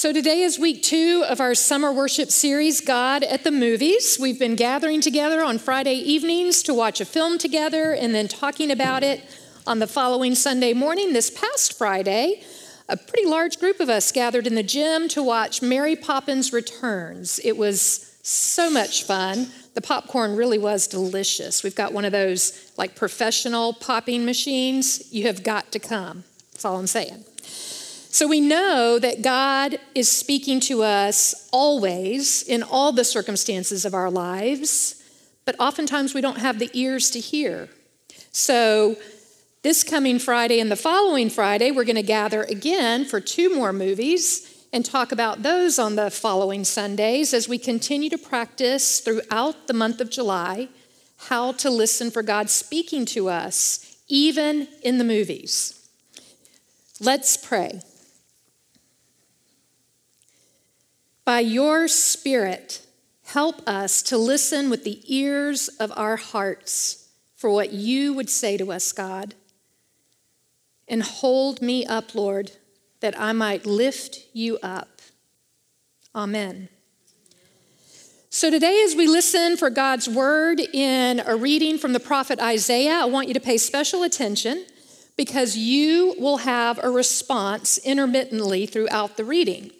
So, today is week two of our summer worship series, God at the Movies. We've been gathering together on Friday evenings to watch a film together and then talking about it on the following Sunday morning. This past Friday, a pretty large group of us gathered in the gym to watch Mary Poppins Returns. It was so much fun. The popcorn really was delicious. We've got one of those like professional popping machines. You have got to come. That's all I'm saying. So we know that God is speaking to us always in all the circumstances of our lives, but oftentimes we don't have the ears to hear. So this coming Friday and the following Friday, we're going to gather again for two more movies and talk about those on the following Sundays as we continue to practice throughout the month of July how to listen for God speaking to us, even in the movies. Let's pray. By your Spirit, help us to listen with the ears of our hearts for what you would say to us, God. And hold me up, Lord, that I might lift you up. Amen. So, today, as we listen for God's word in a reading from the prophet Isaiah, I want you to pay special attention because you will have a response intermittently throughout the reading.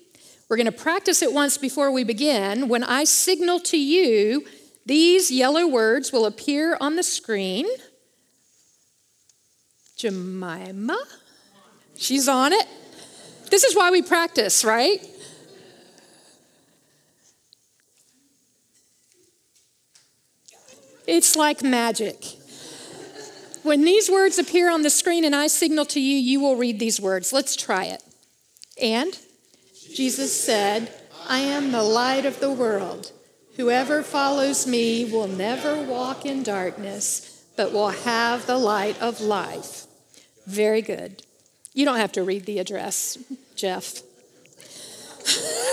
We're going to practice it once before we begin. When I signal to you, these yellow words will appear on the screen. Jemima, she's on it. This is why we practice, right? It's like magic. When these words appear on the screen and I signal to you, you will read these words. Let's try it. And Jesus said, I am the light of the world. Whoever follows me will never walk in darkness, but will have the light of life. Very good. You don't have to read the address, Jeff.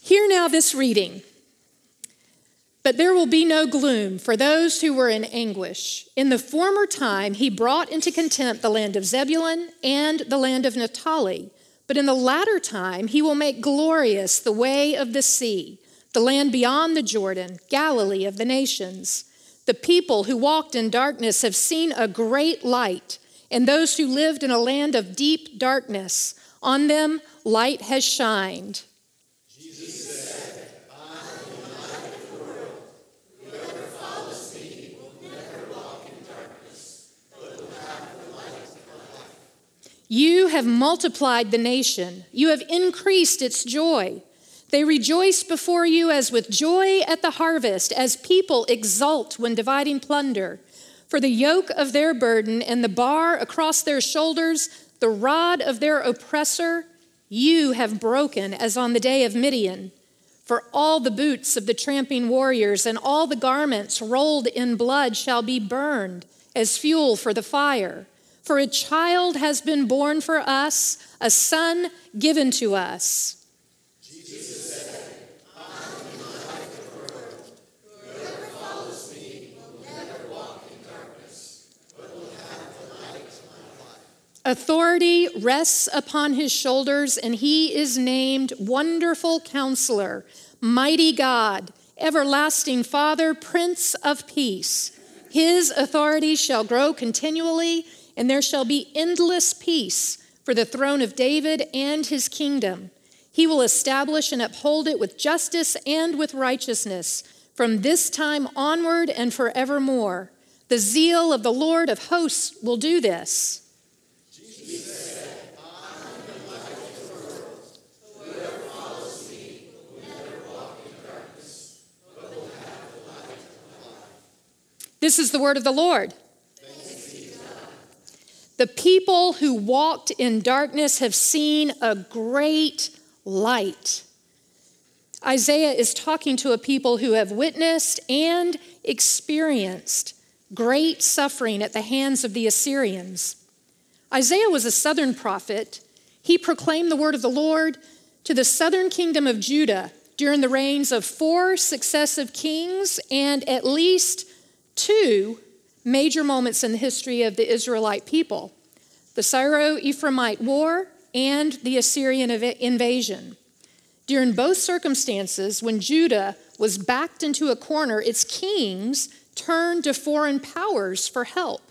Hear now this reading. But there will be no gloom for those who were in anguish. In the former time, he brought into contempt the land of Zebulun and the land of Naphtali. But in the latter time, he will make glorious the way of the sea, the land beyond the Jordan, Galilee of the nations. The people who walked in darkness have seen a great light, and those who lived in a land of deep darkness, on them light has shined. You have multiplied the nation, you have increased its joy. They rejoice before you as with joy at the harvest, as people exult when dividing plunder. For the yoke of their burden and the bar across their shoulders, the rod of their oppressor, you have broken as on the day of Midian. For all the boots of the tramping warriors and all the garments rolled in blood shall be burned as fuel for the fire. For a child has been born for us, a son given to us. Authority rests upon his shoulders, and he is named Wonderful Counselor, Mighty God, Everlasting Father, Prince of Peace. His authority shall grow continually and there shall be endless peace for the throne of David and his kingdom. He will establish and uphold it with justice and with righteousness from this time onward and forevermore. The zeal of the Lord of hosts will do this. This is the word of the Lord. The people who walked in darkness have seen a great light. Isaiah is talking to a people who have witnessed and experienced great suffering at the hands of the Assyrians. Isaiah was a southern prophet. He proclaimed the word of the Lord to the southern kingdom of Judah during the reigns of four successive kings and at least two major moments in the history of the Israelite people. the Syro Ephraimite War and the Assyrian invasion. During both circumstances, when Judah was backed into a corner, its kings turned to foreign powers for help.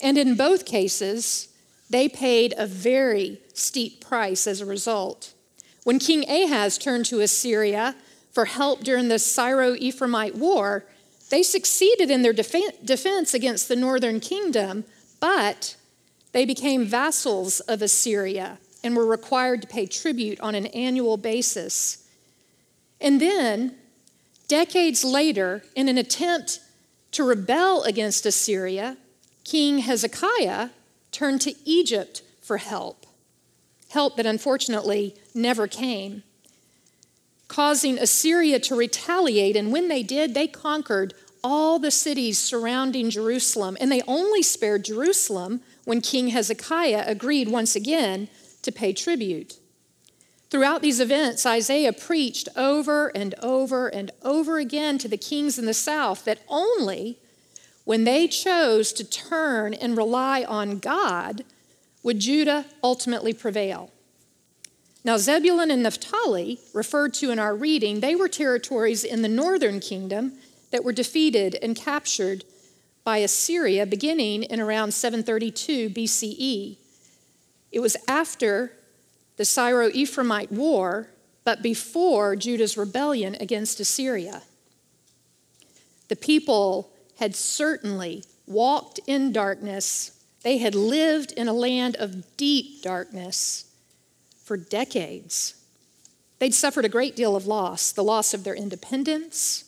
And in both cases, they paid a very steep price as a result. When King Ahaz turned to Assyria for help during the Syro Ephraimite War, they succeeded in their defense against the northern kingdom, but they became vassals of Assyria and were required to pay tribute on an annual basis. And then, decades later, in an attempt to rebel against Assyria, King Hezekiah turned to Egypt for help, help that unfortunately never came, causing Assyria to retaliate. And when they did, they conquered all the cities surrounding Jerusalem. And they only spared Jerusalem when King Hezekiah agreed once again to pay tribute. Throughout these events, Isaiah preached over and over and over again to the kings in the south that only when they chose to turn and rely on God would Judah ultimately prevail. Now, Zebulun and Naphtali, referred to in our reading, they were territories in the northern kingdom that were defeated and captured by Assyria beginning in around 732 BCE. It was after the Syro Ephraimite War, but before Judah's rebellion against Assyria. The people had certainly walked in darkness, they had lived in a land of deep darkness for decades. They'd suffered a great deal of loss the loss of their independence.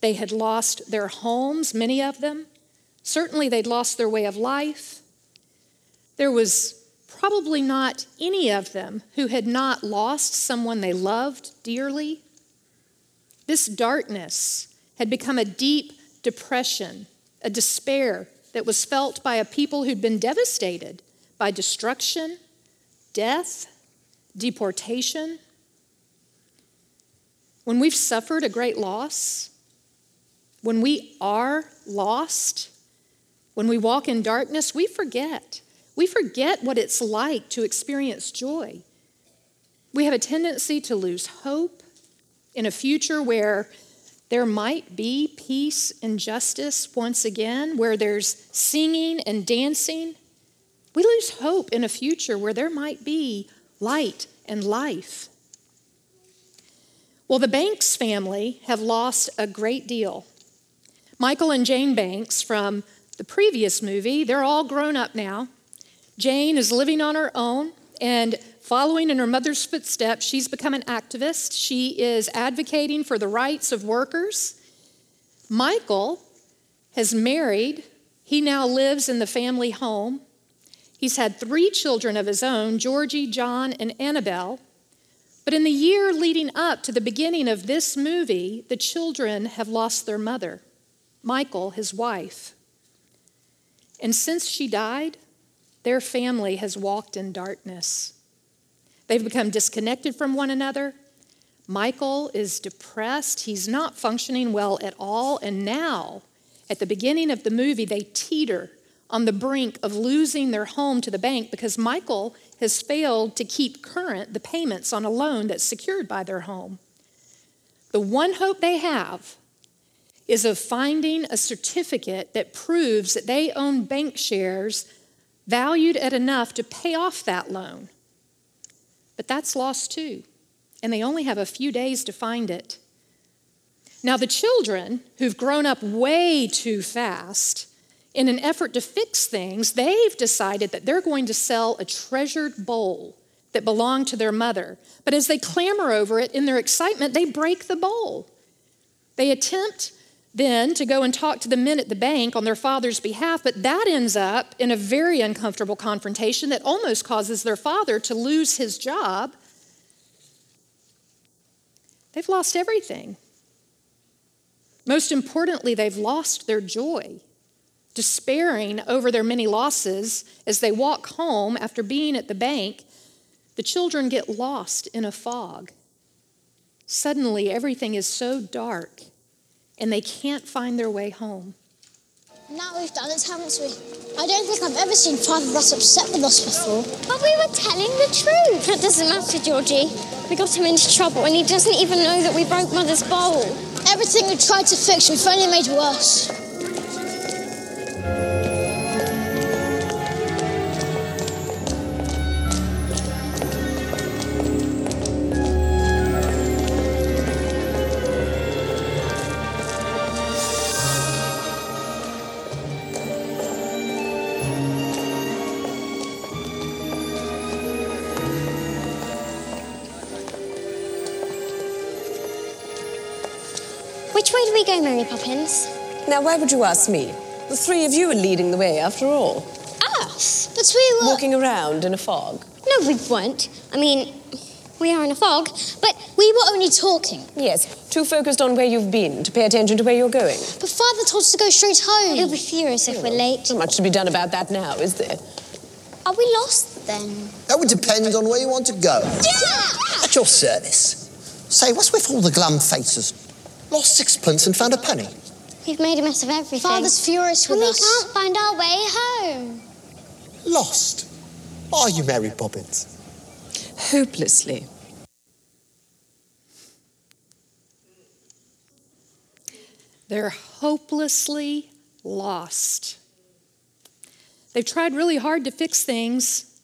They had lost their homes, many of them. Certainly, they'd lost their way of life. There was probably not any of them who had not lost someone they loved dearly. This darkness had become a deep depression, a despair that was felt by a people who'd been devastated by destruction, death, deportation. When we've suffered a great loss, when we are lost, when we walk in darkness, we forget we forget what it's like to experience joy. We have a tendency to lose hope in a future where there might be peace and justice once again, where there's singing and dancing. We lose hope in a future where there might be light and life. Well, the Banks family have lost a great deal. Michael and Jane Banks from the previous movie, they're all grown up now. Jane is living on her own and following in her mother's footsteps. She's become an activist. She is advocating for the rights of workers. Michael has married. He now lives in the family home. He's had three children of his own Georgie, John, and Annabelle. But in the year leading up to the beginning of this movie, the children have lost their mother, Michael, his wife. And since she died, their family has walked in darkness. They've become disconnected from one another. Michael is depressed. He's not functioning well at all. And now, at the beginning of the movie, they teeter on the brink of losing their home to the bank because Michael has failed to keep current the payments on a loan that's secured by their home. The one hope they have is of finding a certificate that proves that they own bank shares valued at enough to pay off that loan. But that's lost too, and they only have a few days to find it. Now, the children who've grown up way too fast, in an effort to fix things, they've decided that they're going to sell a treasured bowl that belonged to their mother. But as they clamor over it in their excitement, they break the bowl. They attempt then to go and talk to the men at the bank on their father's behalf, but that ends up in a very uncomfortable confrontation that almost causes their father to lose his job. They've lost everything. Most importantly, they've lost their joy. Despairing over their many losses as they walk home after being at the bank, the children get lost in a fog. Suddenly, everything is so dark and they can't find their way home. Now we've done it, haven't we? I don't think I've ever seen Father thus upset with us before. But we were telling the truth. That doesn't matter, Georgie. We got him into trouble and he doesn't even know that we broke Mother's bowl. Everything we tried to fix, we've only made worse. Now, why would you ask me? The three of you are leading the way, after all. Us? But we were. Walking around in a fog. No, we weren't. I mean, we are in a fog, but We were only talking. Yes, too focused on where you've been to pay attention to where you're going. But Father told us to go straight home. he'll be furious if we're late. Not much to be done about that now, is there? Are we lost then? That would depend on where you want to go. Yeah! At your service. Say, what's with all the glum faces? Lost sixpence and found a penny. We've made a mess of everything. Father's furious with and with we can't find our way home. Lost. Are you, Mary Poppins? Hopelessly. They're hopelessly lost. They've tried really hard to fix things,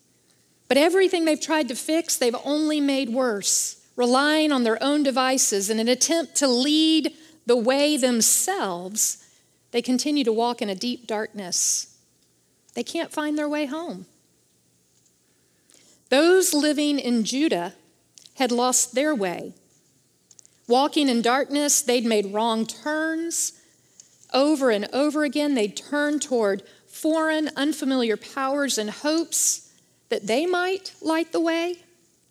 but everything they've tried to fix, they've only made worse, relying on their own devices in an attempt to lead the way themselves. They continue to walk in a deep darkness. They can't find their way home. Those living in Judah had lost their way. Walking in darkness, they'd made wrong turns. Over and over again, they'd turned toward foreign, unfamiliar powers in hopes that they might light the way,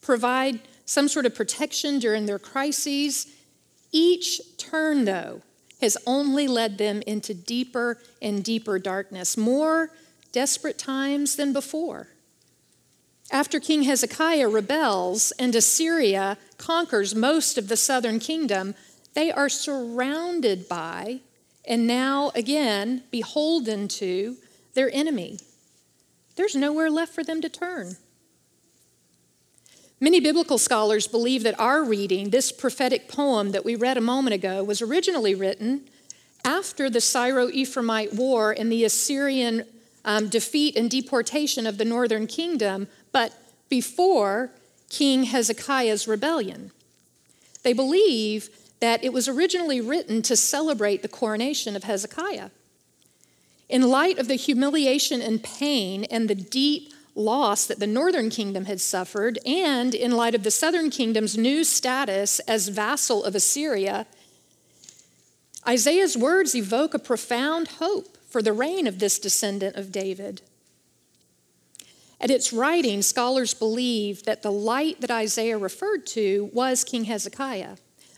provide some sort of protection during their crises. Each turn, though, has only led them into deeper and deeper darkness, more desperate times than before. After King Hezekiah rebels and Assyria conquers most of the southern kingdom, they are surrounded by and now again beholden to their enemy. There's nowhere left for them to turn. Many biblical scholars believe that our reading, this prophetic poem that we read a moment ago, was originally written after the Syro Ephraimite War and the Assyrian um, defeat and deportation of the northern kingdom, but before King Hezekiah's rebellion. They believe that it was originally written to celebrate the coronation of Hezekiah. In light of the humiliation and pain and the deep loss that the northern kingdom had suffered, and in light of the southern kingdom's new status as vassal of Assyria, Isaiah's words evoke a profound hope for the reign of this descendant of David. At its writing, scholars believe that the light that Isaiah referred to was King Hezekiah,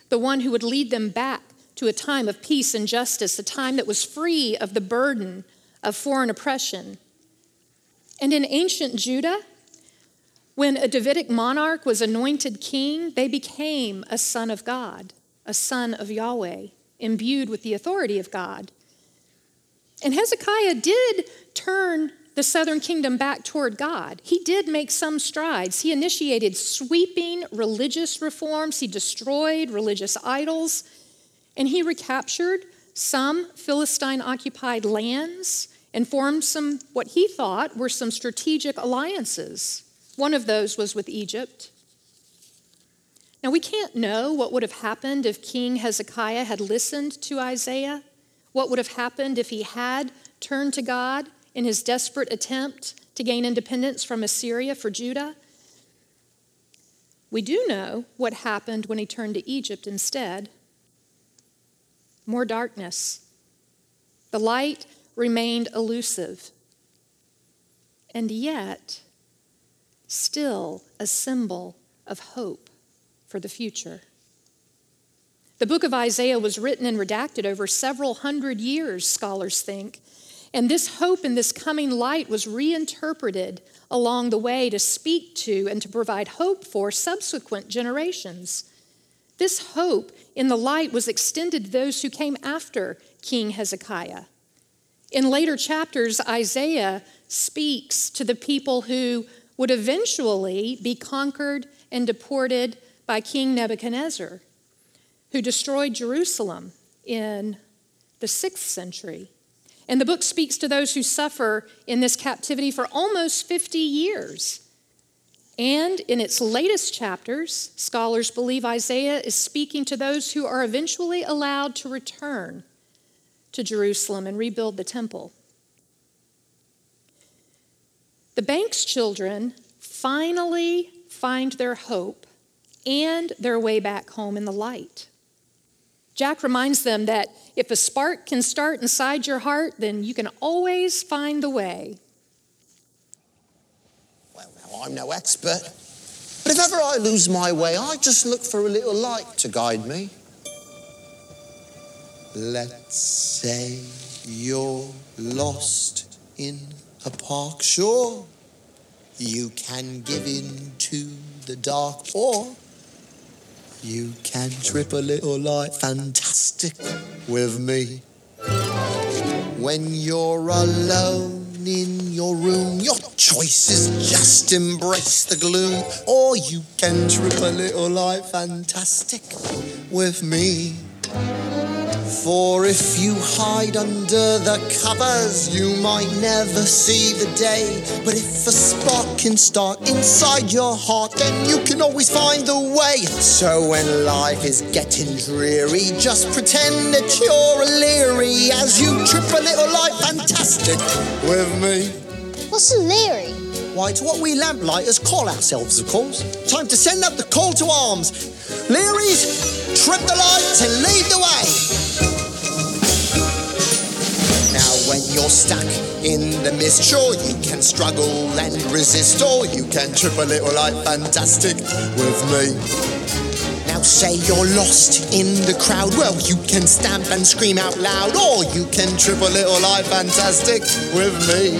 the one who would lead them back to a time of peace and justice, a time that was free of the burden of foreign oppression. And in ancient Judah, when a Davidic monarch was anointed king, they became a son of God, a son of Yahweh, imbued with the authority of God. And Hezekiah did turn the southern kingdom back toward God. He did make some strides. He initiated sweeping religious reforms, he destroyed religious idols, and he recaptured some Philistine occupied lands and formed some, what he thought were some strategic alliances. One of those was with Egypt. Now, we can't know what would have happened if King Hezekiah had listened to Isaiah, what would have happened if he had turned to God in his desperate attempt to gain independence from Assyria for Judah. We do know what happened when he turned to Egypt instead more darkness. The light remained elusive, and yet still a symbol of hope for the future. The book of Isaiah was written and redacted over several hundred years, scholars think. And this hope in this coming light was reinterpreted along the way to speak to and to provide hope for subsequent generations. This hope in the light was extended to those who came after King Hezekiah. In later chapters, Isaiah speaks to the people who would eventually be conquered and deported by King Nebuchadnezzar, who destroyed Jerusalem in the sixth century. And the book speaks to those who suffer in this captivity for almost 50 years. And in its latest chapters, scholars believe Isaiah is speaking to those who are eventually allowed to return to Jerusalem and rebuild the temple. The Banks children finally find their hope and their way back home in the light. Jack reminds them that if a spark can start inside your heart, then you can always find the way. Well, now, I'm no expert. But if ever I lose my way, I just look for a little light to guide me. Let's say you're lost in a park, sure. You can give in to the dark, or you can trip a little light fantastic with me. When you're alone in your room, your choice is just embrace the gloom, or you can trip a little light fantastic with me. For if you hide under the covers, you might never see the day. But if a spark can start inside your heart, then you can always find the way. So when life is getting dreary, just pretend that you're a leerie as you trip a little light fantastic with me. What's a leerie? Why, it's what we lamplighters call ourselves, of course. Time to send up the call to arms. Leeries, trip the lights and lead the way. When you're stuck in the mist, sure you can struggle and resist, or you can trip a little light fantastic with me. Now say you're lost in the crowd. Well, you can stamp and scream out loud, or you can trip a little light fantastic with me.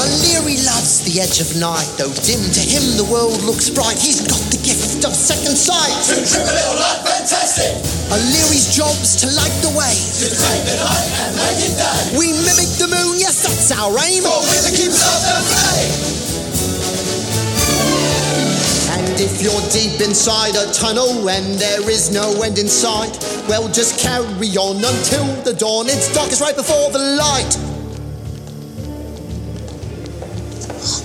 O'Leary loves the edge of night, though dim to him the world looks bright. He's got the gift of second sight. To trip a little light fantastic. O'Leary's job's to light the way. To take the night and make it day. We mimic the moon, yes, that's our aim. For we're the keepers of the flame. And if you're deep inside a tunnel and there is no end in sight, well, just carry on until the dawn. It's darkest right before the light.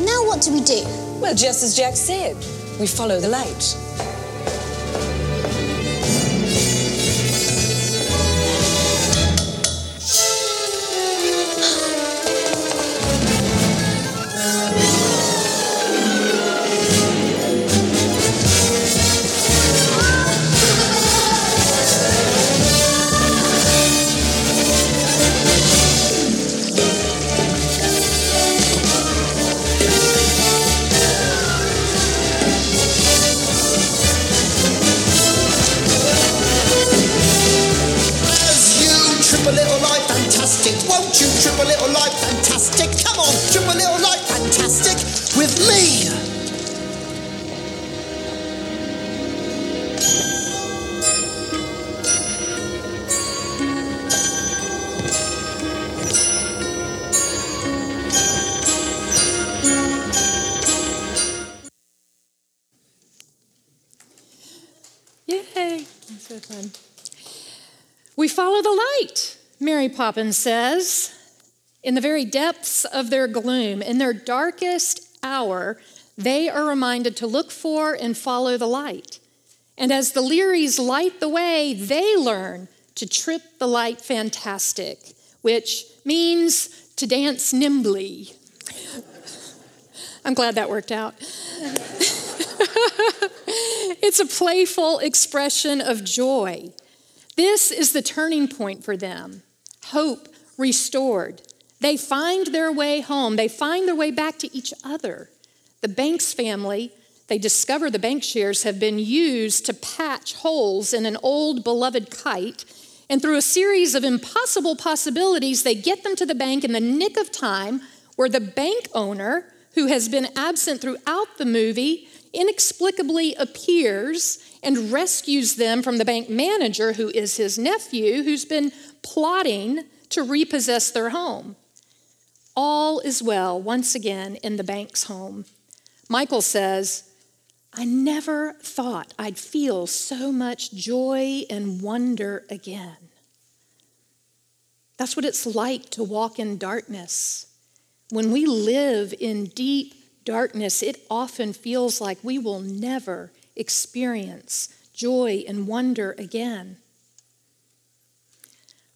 Now what do we do? Well, just as Jack said, we follow the light. Mary Poppins says. In the very depths of their gloom, in their darkest hour, they are reminded to look for and follow the light. And as the Leeries light the way, they learn to trip the light fantastic, which means to dance nimbly. I'm glad that worked out. it's a playful expression of joy. This is the turning point for them. Hope restored. They find their way home. They find their way back to each other. The Banks family, they discover the bank shares have been used to patch holes in an old beloved kite. And through a series of impossible possibilities, they get them to the bank in the nick of time where the bank owner, who has been absent throughout the movie, inexplicably appears and rescues them from the bank manager, who is his nephew, who's been plotting to repossess their home. All is well once again in the bank's home. Michael says, I never thought I'd feel so much joy and wonder again. That's what it's like to walk in darkness. When we live in deep darkness, it often feels like we will never experience joy and wonder again.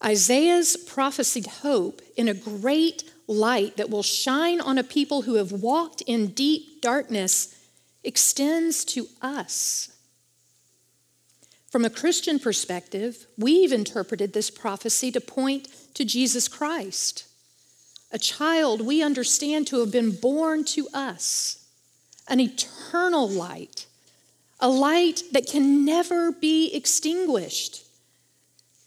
Isaiah's prophesied hope in a great light that will shine on a people who have walked in deep darkness extends to us. From a Christian perspective, we've interpreted this prophecy to point to Jesus Christ, a child we understand to have been born to us, an eternal light, a light that can never be extinguished.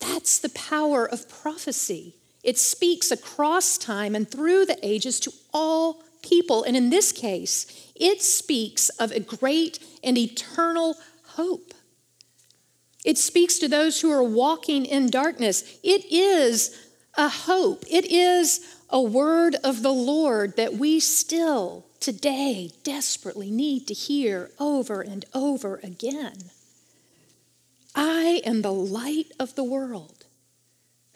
That's the power of prophecy. It speaks across time and through the ages to all people. And in this case, it speaks of a great and eternal hope. It speaks to those who are walking in darkness. It is a hope. It is a word of the Lord that we still today desperately need to hear over and over again. I am the light of the world.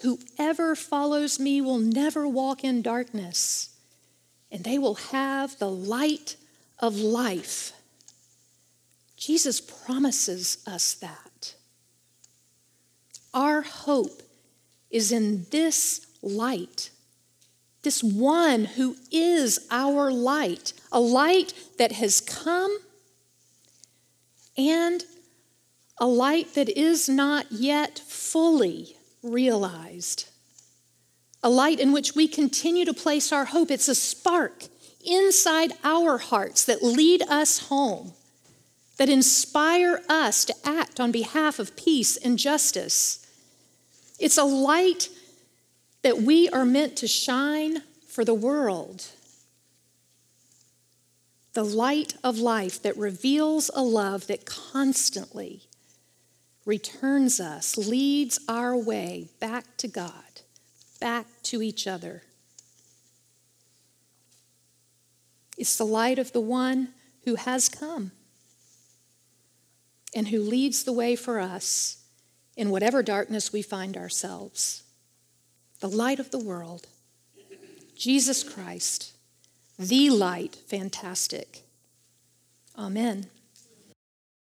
Whoever follows me will never walk in darkness and they will have the light of life. Jesus promises us that. Our hope is in this light, this one who is our light, a light that has come and a light that is not yet fully realized a light in which we continue to place our hope. It's a spark inside our hearts that lead us home, that inspire us to act on behalf of peace and justice. It's a light that we are meant to shine for the world. The light of life that reveals a love that constantly returns us, leads our way back to God back to each other. It's the light of the one who has come and who leads the way for us in whatever darkness we find ourselves. The light of the world, Jesus Christ, the light, fantastic. Amen.